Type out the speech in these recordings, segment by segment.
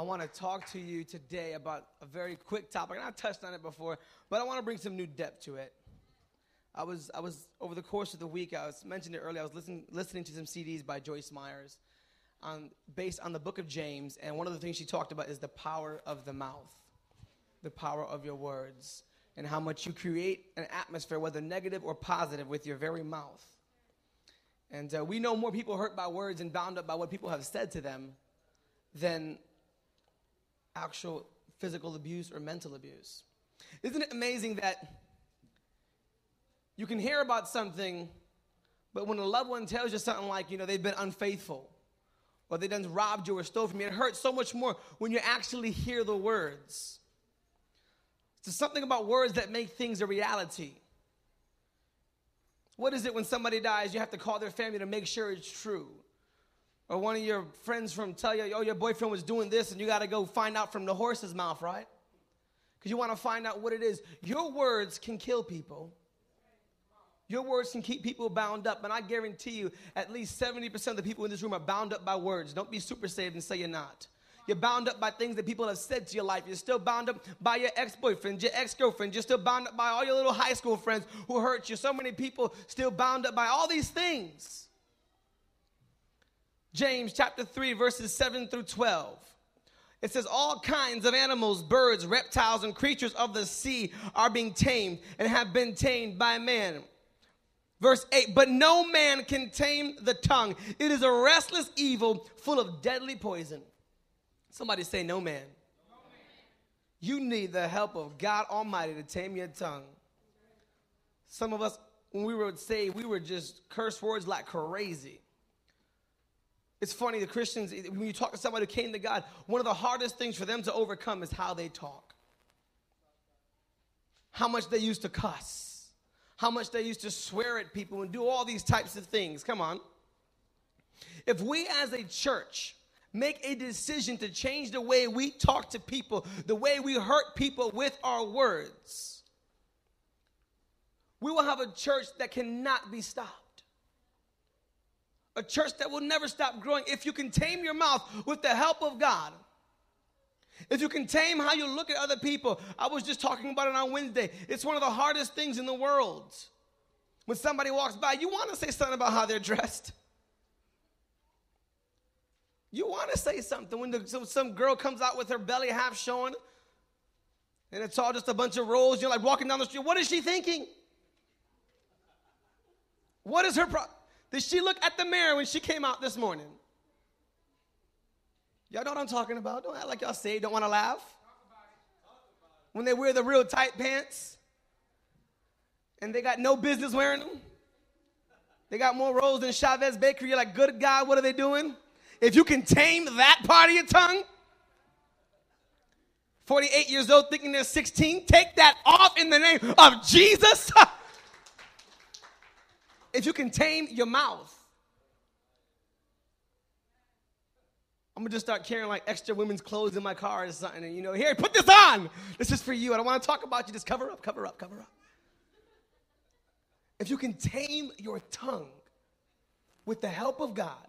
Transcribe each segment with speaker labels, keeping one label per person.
Speaker 1: I want to talk to you today about a very quick topic. And I touched on it before, but I want to bring some new depth to it. I was, I was over the course of the week. I was mentioned it earlier. I was listening, listening to some CDs by Joyce Meyers, on, based on the Book of James. And one of the things she talked about is the power of the mouth, the power of your words, and how much you create an atmosphere, whether negative or positive, with your very mouth. And uh, we know more people hurt by words and bound up by what people have said to them than actual physical abuse or mental abuse. Isn't it amazing that you can hear about something, but when a loved one tells you something like, you know, they've been unfaithful or they've done robbed you or stole from you, it hurts so much more when you actually hear the words. There's something about words that make things a reality. What is it when somebody dies, you have to call their family to make sure it's true? Or one of your friends from tell you, oh, your boyfriend was doing this, and you got to go find out from the horse's mouth, right? Because you want to find out what it is. Your words can kill people. Your words can keep people bound up, and I guarantee you, at least 70% of the people in this room are bound up by words. Don't be super saved and say you're not. You're bound up by things that people have said to your life. You're still bound up by your ex boyfriend, your ex girlfriend. You're still bound up by all your little high school friends who hurt you. So many people still bound up by all these things. James chapter 3, verses 7 through 12. It says, All kinds of animals, birds, reptiles, and creatures of the sea are being tamed and have been tamed by man. Verse 8, but no man can tame the tongue. It is a restless evil full of deadly poison. Somebody say, No man. You need the help of God Almighty to tame your tongue. Some of us, when we were saved, we were just curse words like crazy. It's funny, the Christians, when you talk to somebody who came to God, one of the hardest things for them to overcome is how they talk. How much they used to cuss. How much they used to swear at people and do all these types of things. Come on. If we as a church make a decision to change the way we talk to people, the way we hurt people with our words, we will have a church that cannot be stopped. A church that will never stop growing if you can tame your mouth with the help of God. If you can tame how you look at other people, I was just talking about it on Wednesday. It's one of the hardest things in the world. When somebody walks by, you want to say something about how they're dressed. You want to say something when the, some, some girl comes out with her belly half showing and it's all just a bunch of rolls. You're like walking down the street. What is she thinking? What is her problem? Did she look at the mirror when she came out this morning? Y'all know what I'm talking about. Don't act like y'all say don't want to laugh. When they wear the real tight pants and they got no business wearing them. They got more rolls than Chavez Bakery. You're like, good God, what are they doing? If you can tame that part of your tongue, 48 years old thinking they're 16, take that off in the name of Jesus. if you can tame your mouth, I'm gonna just start carrying like extra women's clothes in my car or something, and you know, here, put this on. This is for you. I don't want to talk about you. Just cover up, cover up, cover up. If you can tame your tongue with the help of God,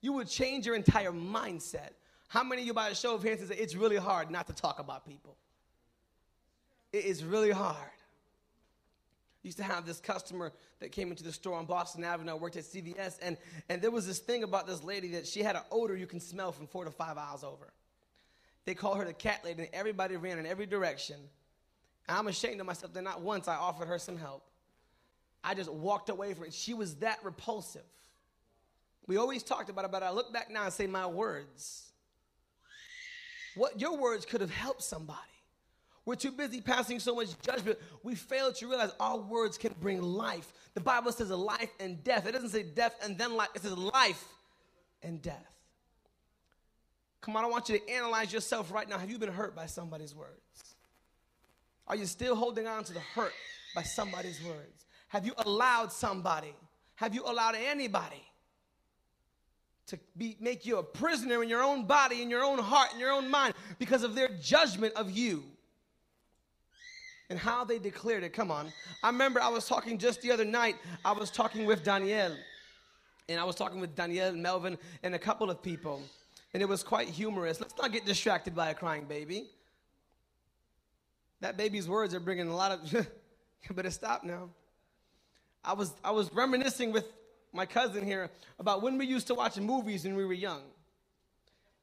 Speaker 1: you will change your entire mindset. How many of you, by a show of hands, say it's really hard not to talk about people? It is really hard. Used to have this customer that came into the store on Boston Avenue. I worked at CVS, and, and there was this thing about this lady that she had an odor you can smell from four to five aisles over. They called her the cat lady, and everybody ran in every direction. And I'm ashamed of myself that not once I offered her some help. I just walked away from it. She was that repulsive. We always talked about it, but I look back now and say, my words. What your words could have helped somebody. We're too busy passing so much judgment. We fail to realize our words can bring life. The Bible says life and death. It doesn't say death and then life, it says life and death. Come on, I want you to analyze yourself right now. Have you been hurt by somebody's words? Are you still holding on to the hurt by somebody's words? Have you allowed somebody? Have you allowed anybody to be, make you a prisoner in your own body, in your own heart, in your own mind because of their judgment of you and how they declared it. Come on. I remember I was talking just the other night, I was talking with Danielle, and I was talking with Danielle, Melvin, and a couple of people. And it was quite humorous. Let's not get distracted by a crying baby. That baby's words are bringing a lot of, you better stop now. I was, I was reminiscing with my cousin here about when we used to watch movies when we were young.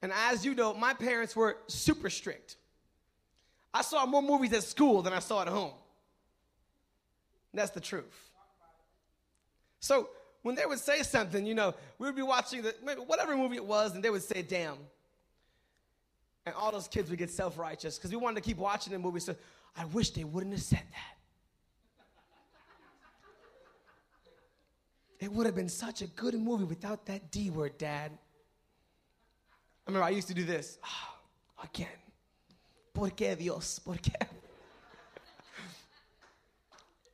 Speaker 1: And as you know, my parents were super strict. I saw more movies at school than I saw at home. That's the truth. So when they would say something, you know, we would be watching the, whatever movie it was, and they would say, damn. And all those kids would get self righteous because we wanted to keep watching the movie. So I wish they wouldn't have said that. It would have been such a good movie without that D word, Dad. I remember I used to do this. Oh, again. ¿Por qué Dios? ¿Por qué?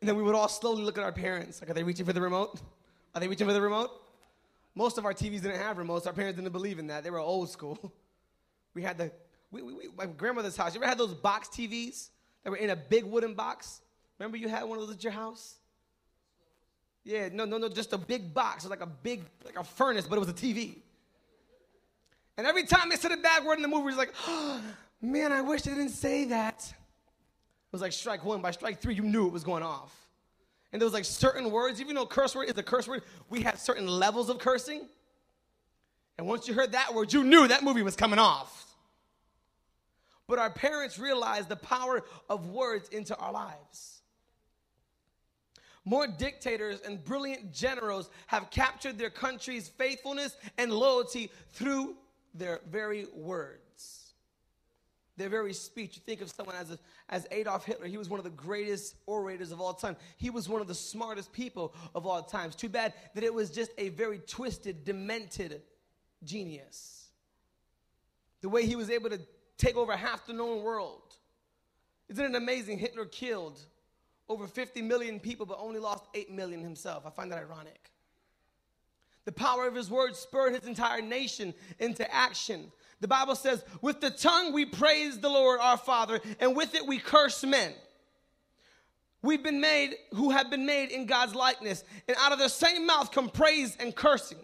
Speaker 1: and then we would all slowly look at our parents. Like, are they reaching for the remote? Are they reaching for the remote? Most of our TVs didn't have remotes. Our parents didn't believe in that. They were old school. We had the, we, we, we, my grandmother's house. You ever had those box TVs that were in a big wooden box? Remember you had one of those at your house? Yeah, no, no, no, just a big box. It was like a big, like a furnace, but it was a TV. And every time they said a bad word in the movie, it was like, man, I wish they didn't say that. It was like strike one. By strike three, you knew it was going off. And there was like certain words, even though curse word is a curse word, we had certain levels of cursing. And once you heard that word, you knew that movie was coming off. But our parents realized the power of words into our lives. More dictators and brilliant generals have captured their country's faithfulness and loyalty through their very words their very speech. You think of someone as, a, as Adolf Hitler. He was one of the greatest orators of all time. He was one of the smartest people of all times. Too bad that it was just a very twisted, demented genius. The way he was able to take over half the known world. Isn't it amazing? Hitler killed over 50 million people, but only lost 8 million himself. I find that ironic. The power of his words spurred his entire nation into action. The Bible says, with the tongue we praise the Lord our Father, and with it we curse men. We've been made, who have been made in God's likeness, and out of the same mouth come praise and cursing.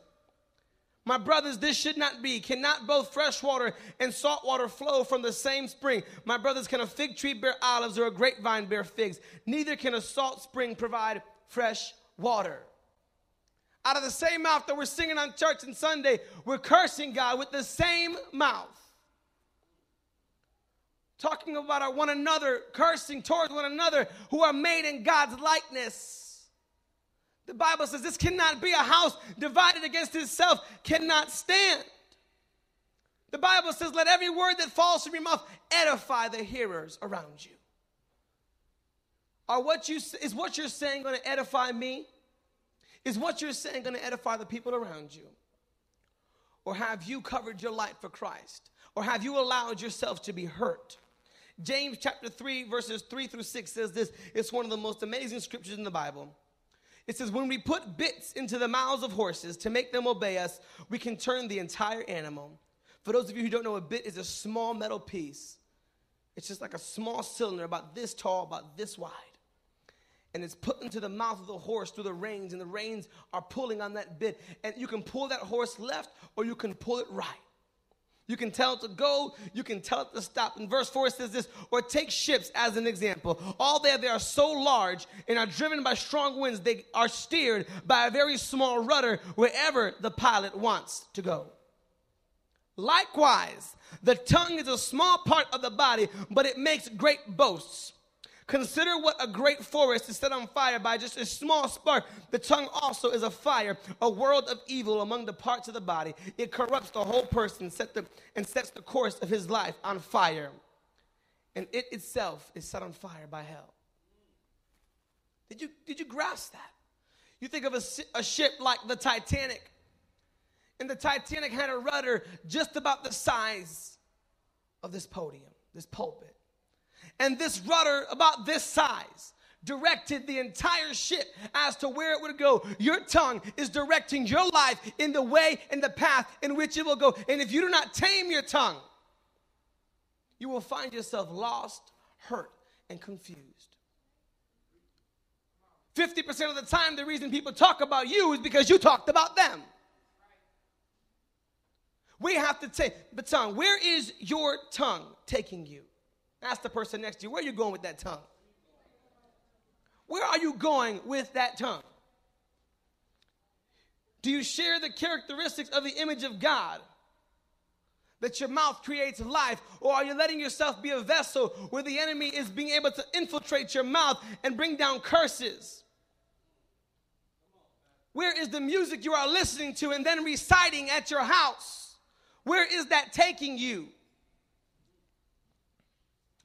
Speaker 1: My brothers, this should not be. Cannot both fresh water and salt water flow from the same spring? My brothers, can a fig tree bear olives or a grapevine bear figs? Neither can a salt spring provide fresh water. Out of the same mouth that we're singing on church and Sunday, we're cursing God with the same mouth. Talking about our one another, cursing towards one another who are made in God's likeness. The Bible says this cannot be a house divided against itself, cannot stand. The Bible says, let every word that falls from your mouth edify the hearers around you. Are what you, is what you're saying going to edify me? Is what you're saying going to edify the people around you? Or have you covered your light for Christ? Or have you allowed yourself to be hurt? James chapter 3, verses 3 through 6 says this. It's one of the most amazing scriptures in the Bible. It says, When we put bits into the mouths of horses to make them obey us, we can turn the entire animal. For those of you who don't know, a bit is a small metal piece. It's just like a small cylinder about this tall, about this wide and it's put into the mouth of the horse through the reins, and the reins are pulling on that bit. And you can pull that horse left or you can pull it right. You can tell it to go, you can tell it to stop. And verse 4 says this, or take ships as an example. All there they are so large and are driven by strong winds, they are steered by a very small rudder wherever the pilot wants to go. Likewise, the tongue is a small part of the body, but it makes great boasts. Consider what a great forest is set on fire by just a small spark. The tongue also is a fire, a world of evil among the parts of the body. It corrupts the whole person set the, and sets the course of his life on fire. And it itself is set on fire by hell. Did you, did you grasp that? You think of a, a ship like the Titanic, and the Titanic had a rudder just about the size of this podium, this pulpit and this rudder about this size directed the entire ship as to where it would go. Your tongue is directing your life in the way and the path in which it will go. And if you do not tame your tongue, you will find yourself lost, hurt, and confused. 50% of the time, the reason people talk about you is because you talked about them. We have to take the tongue. Where is your tongue taking you? Ask the person next to you, where are you going with that tongue? Where are you going with that tongue? Do you share the characteristics of the image of God? That your mouth creates life, or are you letting yourself be a vessel where the enemy is being able to infiltrate your mouth and bring down curses? Where is the music you are listening to and then reciting at your house? Where is that taking you?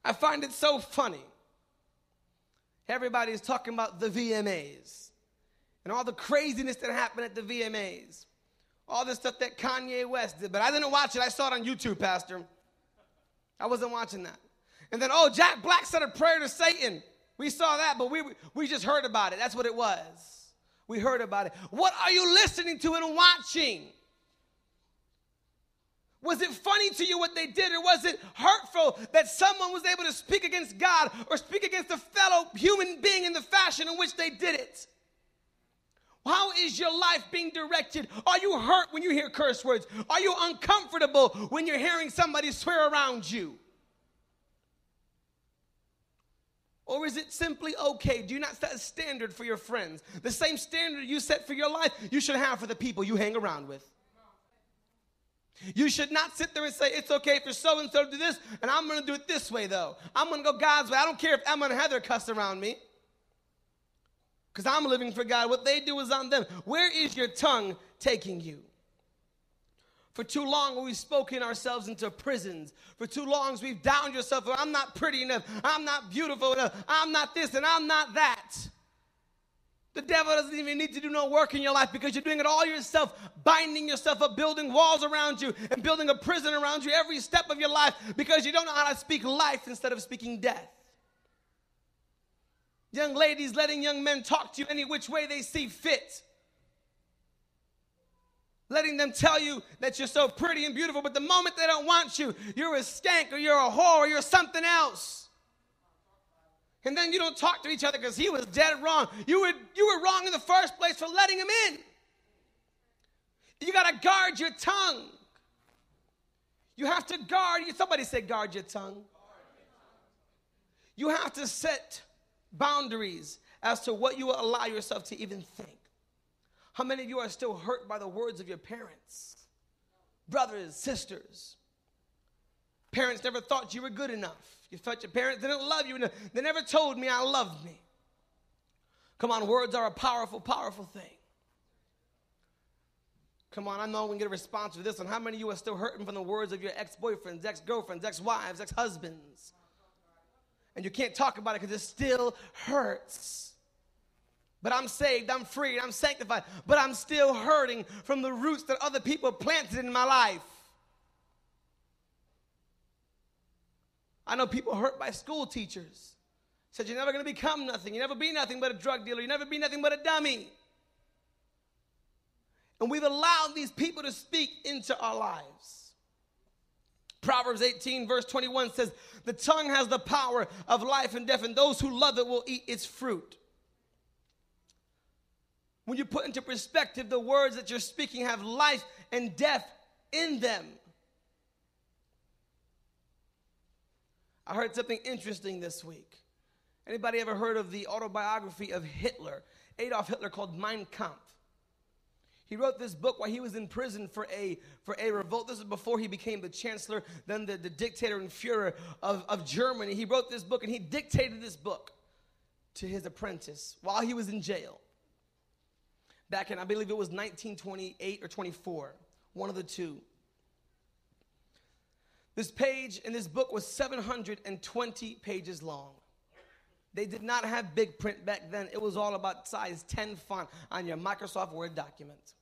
Speaker 1: I find it so funny. Everybody is talking about the VMAs and all the craziness that happened at the VMAs. All the stuff that Kanye West did. But I didn't watch it. I saw it on YouTube, Pastor. I wasn't watching that. And then, oh, Jack Black said a prayer to Satan. We saw that, but we, we just heard about it. That's what it was. We heard about it. What are you listening to and watching? Was it funny to you what they did, or was it hurtful that someone was able to speak against God or speak against a fellow human being in the fashion in which they did it? How is your life being directed? Are you hurt when you hear curse words? Are you uncomfortable when you're hearing somebody swear around you? Or is it simply okay? Do you not set a standard for your friends? The same standard you set for your life, you should have for the people you hang around with. You should not sit there and say, it's okay for so and so to do this, and I'm gonna do it this way though. I'm gonna go God's way. I don't care if Emma and Heather cuss around me. Because I'm living for God. What they do is on them. Where is your tongue taking you? For too long, we've spoken ourselves into prisons. For too long, we've downed yourself. I'm not pretty enough. I'm not beautiful enough. I'm not this and I'm not that. The devil doesn't even need to do no work in your life because you're doing it all yourself, binding yourself up, building walls around you, and building a prison around you every step of your life because you don't know how to speak life instead of speaking death. Young ladies letting young men talk to you any which way they see fit letting them tell you that you're so pretty and beautiful, but the moment they don't want you, you're a skank or you're a whore or you're something else. And then you don't talk to each other because he was dead wrong. You were, you were wrong in the first place for letting him in. You got to guard your tongue. You have to guard, somebody say, guard your tongue. You have to set boundaries as to what you will allow yourself to even think. How many of you are still hurt by the words of your parents? Brothers, sisters. Parents never thought you were good enough. You thought your parents didn't love you. They never told me I loved me. Come on, words are a powerful, powerful thing. Come on, I know we can get a response for this one. How many of you are still hurting from the words of your ex boyfriends, ex girlfriends, ex wives, ex husbands? And you can't talk about it because it still hurts. But I'm saved, I'm free, I'm sanctified, but I'm still hurting from the roots that other people planted in my life. I know people hurt by school teachers. Said you're never going to become nothing. You never be nothing but a drug dealer. You never be nothing but a dummy. And we've allowed these people to speak into our lives. Proverbs 18, verse 21 says, The tongue has the power of life and death, and those who love it will eat its fruit. When you put into perspective, the words that you're speaking have life and death in them. I heard something interesting this week. Anybody ever heard of the autobiography of Hitler, Adolf Hitler, called Mein Kampf? He wrote this book while he was in prison for a, for a revolt. This is before he became the chancellor, then the, the dictator and Fuhrer of, of Germany. He wrote this book and he dictated this book to his apprentice while he was in jail back in, I believe it was 1928 or 24, one of the two. This page in this book was 720 pages long. They did not have big print back then. It was all about size 10 font on your Microsoft Word document.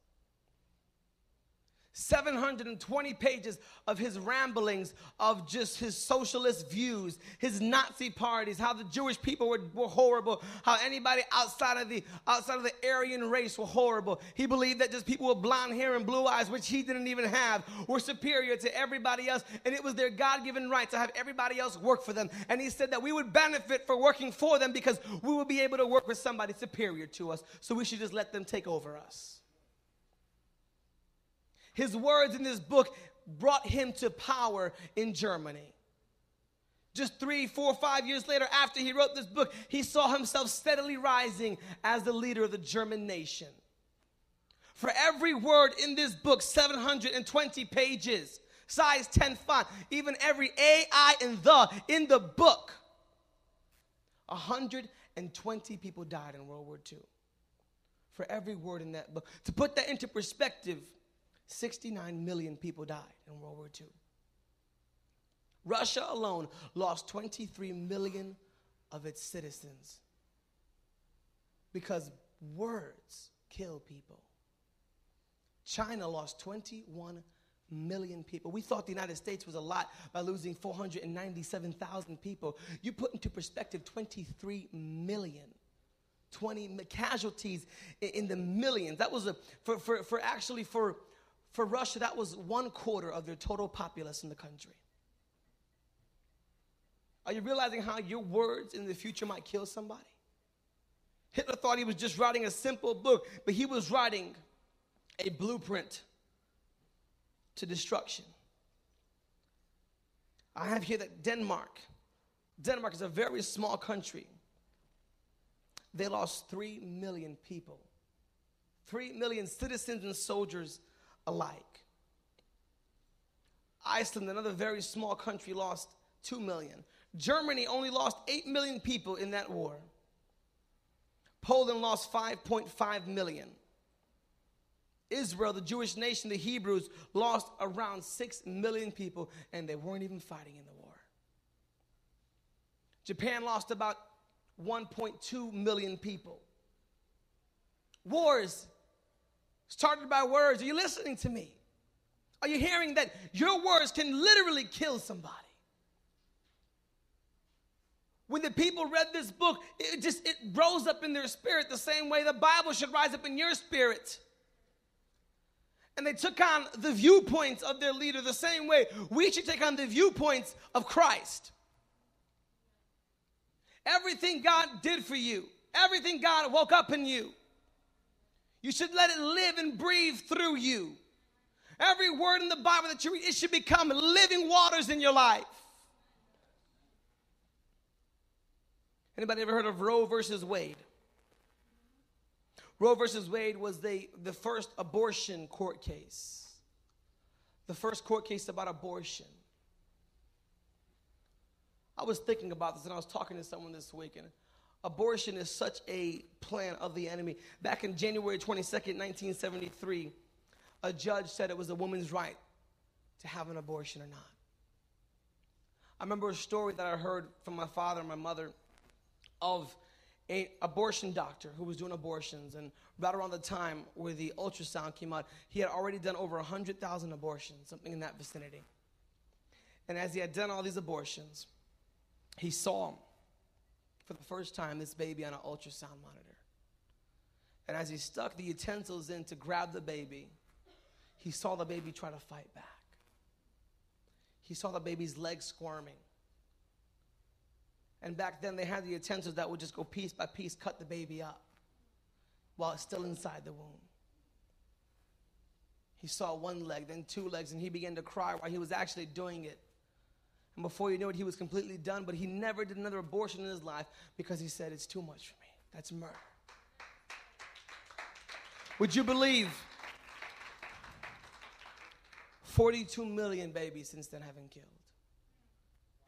Speaker 1: 720 pages of his ramblings of just his socialist views, his Nazi parties, how the Jewish people were, were horrible, how anybody outside of the outside of the Aryan race were horrible. He believed that just people with blonde hair and blue eyes, which he didn't even have, were superior to everybody else, and it was their God-given right to have everybody else work for them. And he said that we would benefit for working for them because we would be able to work with somebody superior to us. So we should just let them take over us. His words in this book brought him to power in Germany. Just three, four, five years later, after he wrote this book, he saw himself steadily rising as the leader of the German nation. For every word in this book, 720 pages, size 10 font, even every A, I, and the in the book, 120 people died in World War II. For every word in that book. To put that into perspective, 69 million people died in World War II. Russia alone lost 23 million of its citizens because words kill people. China lost 21 million people. We thought the United States was a lot by losing 497,000 people. You put into perspective 23 million. 20 casualties in the millions. That was a, for, for, for actually for, for Russia, that was one quarter of their total populace in the country. Are you realizing how your words in the future might kill somebody? Hitler thought he was just writing a simple book, but he was writing a blueprint to destruction. I have here that Denmark, Denmark is a very small country. They lost 3 million people, 3 million citizens and soldiers alike. Iceland, another very small country, lost 2 million. Germany only lost 8 million people in that war. Poland lost 5.5 million. Israel, the Jewish nation, the Hebrews, lost around 6 million people, and they weren't even fighting in the war. Japan lost about 1.2 million people. Wars started by words. Are you listening to me? Are you hearing that your words can literally kill somebody? When the people read this book, it just it rose up in their spirit the same way the Bible should rise up in your spirit. And they took on the viewpoints of their leader the same way we should take on the viewpoints of Christ. Everything God did for you, everything God woke up in you, you should let it live and breathe through you. Every word in the Bible that you read, it should become living waters in your life. Anybody ever heard of Roe versus Wade? Roe versus Wade was the, the first abortion court case. The first court case about abortion. I was thinking about this and I was talking to someone this week, and abortion is such a plan of the enemy. Back in January 22nd, 1973, a judge said it was a woman's right to have an abortion or not. I remember a story that I heard from my father and my mother of an abortion doctor who was doing abortions and right around the time where the ultrasound came out he had already done over 100000 abortions something in that vicinity and as he had done all these abortions he saw for the first time this baby on an ultrasound monitor and as he stuck the utensils in to grab the baby he saw the baby try to fight back he saw the baby's legs squirming and back then they had the utensils that would just go piece by piece, cut the baby up while it's still inside the womb. He saw one leg, then two legs, and he began to cry while he was actually doing it. And before you knew it, he was completely done, but he never did another abortion in his life because he said, It's too much for me. That's murder. Would you believe 42 million babies since then have been killed?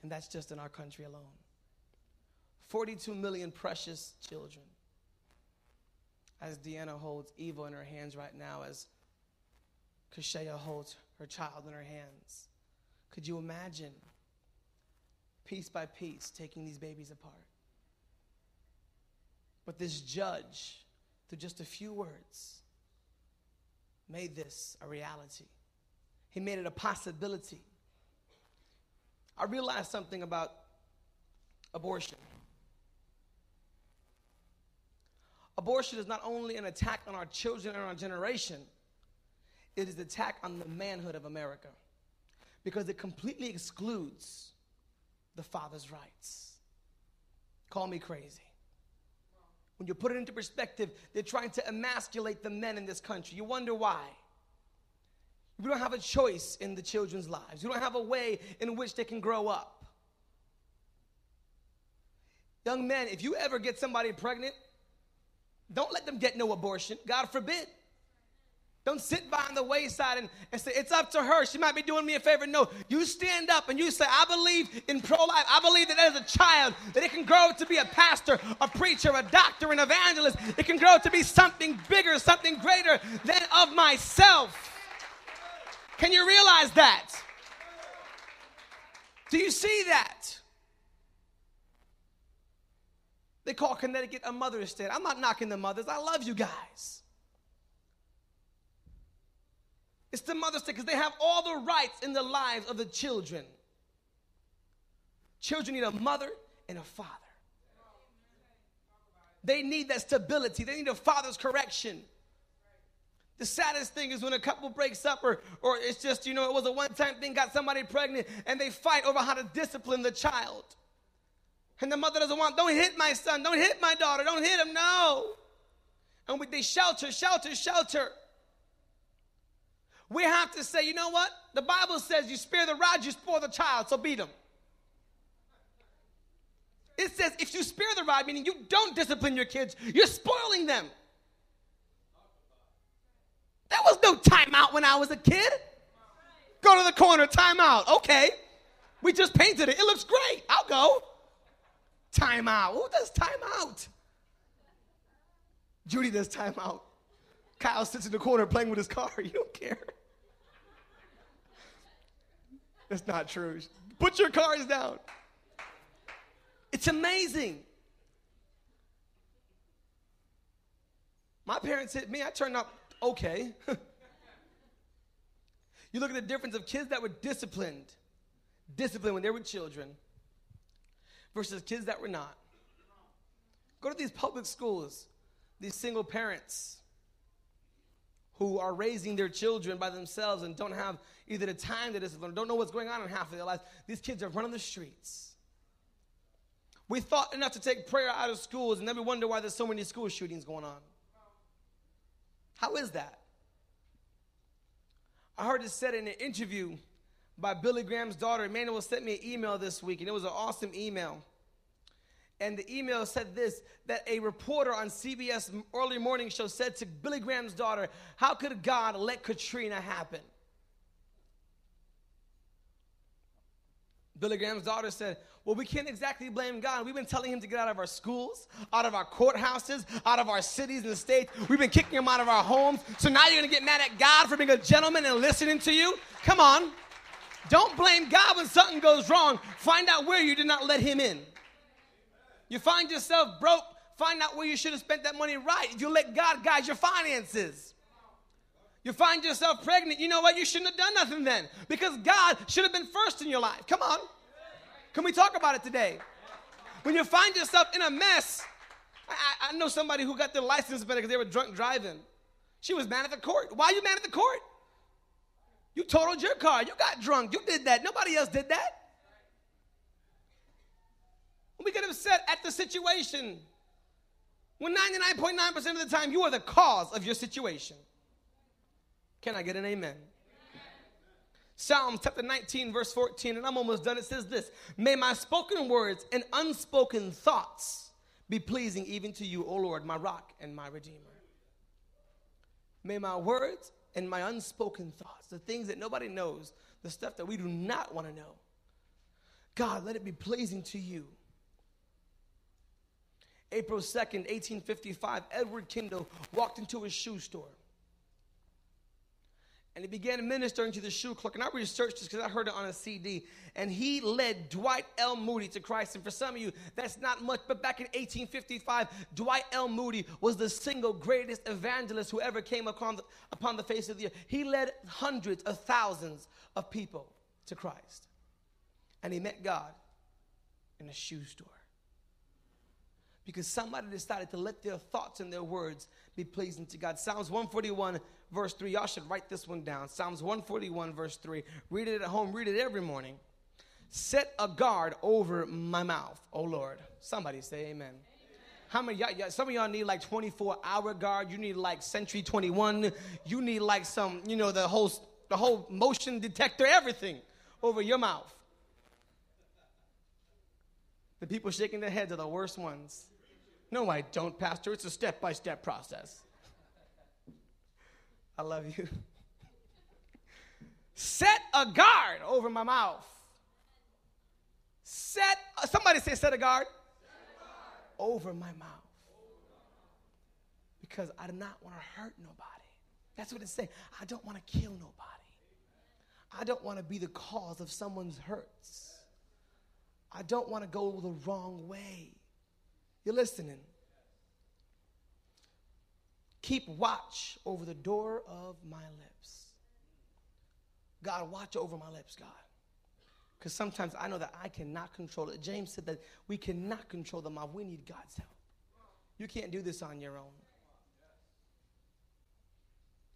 Speaker 1: And that's just in our country alone. 42 million precious children. As Deanna holds Eva in her hands right now, as Kashaya holds her child in her hands. Could you imagine, piece by piece, taking these babies apart? But this judge, through just a few words, made this a reality. He made it a possibility. I realized something about abortion. Abortion is not only an attack on our children and our generation, it is an attack on the manhood of America because it completely excludes the father's rights. Call me crazy. When you put it into perspective, they're trying to emasculate the men in this country. You wonder why. We don't have a choice in the children's lives. We don't have a way in which they can grow up. Young men, if you ever get somebody pregnant, don't let them get no abortion. God forbid. Don't sit by on the wayside and, and say, it's up to her. She might be doing me a favor. No, you stand up and you say, I believe in pro life. I believe that as a child, that it can grow to be a pastor, a preacher, a doctor, an evangelist. It can grow to be something bigger, something greater than of myself. Can you realize that? Do you see that? They call Connecticut a mother's state. I'm not knocking the mothers. I love you guys. It's the mother's state because they have all the rights in the lives of the children. Children need a mother and a father. They need that stability. They need a father's correction. The saddest thing is when a couple breaks up or, or it's just, you know, it was a one time thing, got somebody pregnant, and they fight over how to discipline the child. And the mother doesn't want, don't hit my son, don't hit my daughter, don't hit him, no. And we, they shelter, shelter, shelter. We have to say, you know what? The Bible says you spare the rod, you spoil the child, so beat him. It says if you spare the rod, meaning you don't discipline your kids, you're spoiling them. There was no timeout when I was a kid. Go to the corner, timeout. Okay. We just painted it. It looks great. I'll go. Timeout. Who does timeout? Judy does timeout. Kyle sits in the corner playing with his car. You don't care. That's not true. Put your cars down. It's amazing. My parents hit me. I turned out okay. you look at the difference of kids that were disciplined, disciplined when they were children, versus kids that were not. Go to these public schools, these single parents who are raising their children by themselves and don't have either the time to discipline, or don't know what's going on in half of their lives. These kids are running the streets. We thought enough to take prayer out of schools, and then we wonder why there's so many school shootings going on. How is that? I heard it said in an interview by Billy Graham's daughter. Emmanuel sent me an email this week, and it was an awesome email. And the email said this that a reporter on CBS early morning show said to Billy Graham's daughter, How could God let Katrina happen? Billy Graham's daughter said, Well, we can't exactly blame God. We've been telling him to get out of our schools, out of our courthouses, out of our cities and states. We've been kicking him out of our homes. So now you're going to get mad at God for being a gentleman and listening to you? Come on. Don't blame God when something goes wrong. Find out where you did not let him in. You find yourself broke, find out where you should have spent that money right. If you let God guide your finances. You find yourself pregnant, you know what? You shouldn't have done nothing then because God should have been first in your life. Come on. Can we talk about it today? When you find yourself in a mess, I, I know somebody who got their license suspended because they were drunk driving. She was mad at the court. Why are you mad at the court? You totaled your car. You got drunk. You did that. Nobody else did that. We get upset at the situation when 99.9% of the time you are the cause of your situation. Can I get an amen? amen? Psalms chapter 19, verse 14, and I'm almost done. It says this May my spoken words and unspoken thoughts be pleasing even to you, O Lord, my rock and my redeemer. May my words and my unspoken thoughts, the things that nobody knows, the stuff that we do not want to know, God, let it be pleasing to you. April 2nd, 1855, Edward Kimball walked into a shoe store and he began ministering to the shoe clerk. And I researched this because I heard it on a CD. And he led Dwight L. Moody to Christ. And for some of you, that's not much, but back in 1855, Dwight L. Moody was the single greatest evangelist who ever came upon the, upon the face of the earth. He led hundreds of thousands of people to Christ. And he met God in a shoe store. Because somebody decided to let their thoughts and their words be pleasing to God. Psalms 141 verse 3. Y'all should write this one down. Psalms 141, verse 3. Read it at home, read it every morning. Set a guard over my mouth, oh Lord. Somebody say amen. How many y'all, some of y'all need like 24 hour guard. You need like Century 21. You need like some, you know, the whole the whole motion detector, everything over your mouth. The people shaking their heads are the worst ones. No, I don't, Pastor. It's a step by step process. I love you. Set a guard over my mouth. Set, somebody say, set a guard, set a guard. over my mouth. Because I do not want to hurt nobody. That's what it's saying. I don't want to kill nobody. I don't want to be the cause of someone's hurts. I don't want to go the wrong way. You're listening. Keep watch over the door of my lips. God, watch over my lips, God. Because sometimes I know that I cannot control it. James said that we cannot control the mouth. We need God's help. You can't do this on your own.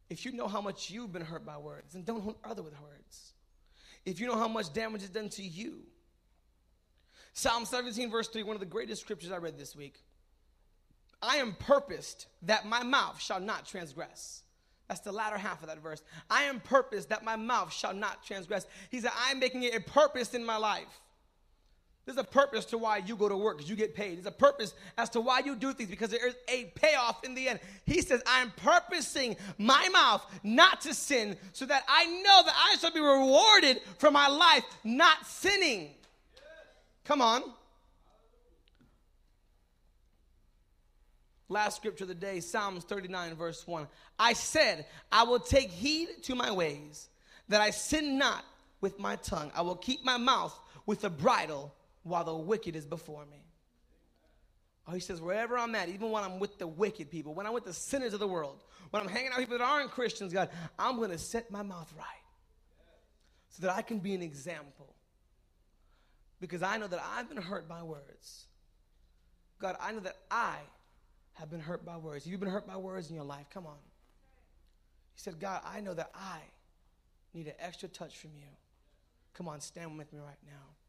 Speaker 1: If you know how much you've been hurt by words, then don't hurt other with words. If you know how much damage is done to you. Psalm 17, verse 3, one of the greatest scriptures I read this week. I am purposed that my mouth shall not transgress. That's the latter half of that verse. I am purposed that my mouth shall not transgress. He said, I am making it a purpose in my life. There's a purpose to why you go to work because you get paid. There's a purpose as to why you do things because there is a payoff in the end. He says, I'm purposing my mouth not to sin so that I know that I shall be rewarded for my life not sinning. Come on. Last scripture of the day, Psalms 39, verse 1. I said, I will take heed to my ways, that I sin not with my tongue. I will keep my mouth with a bridle while the wicked is before me. Oh, he says, wherever I'm at, even when I'm with the wicked people, when I'm with the sinners of the world, when I'm hanging out with people that aren't Christians, God, I'm going to set my mouth right so that I can be an example. Because I know that I've been hurt by words. God, I know that I have been hurt by words. You've been hurt by words in your life. Come on. He said, God, I know that I need an extra touch from you. Come on, stand with me right now.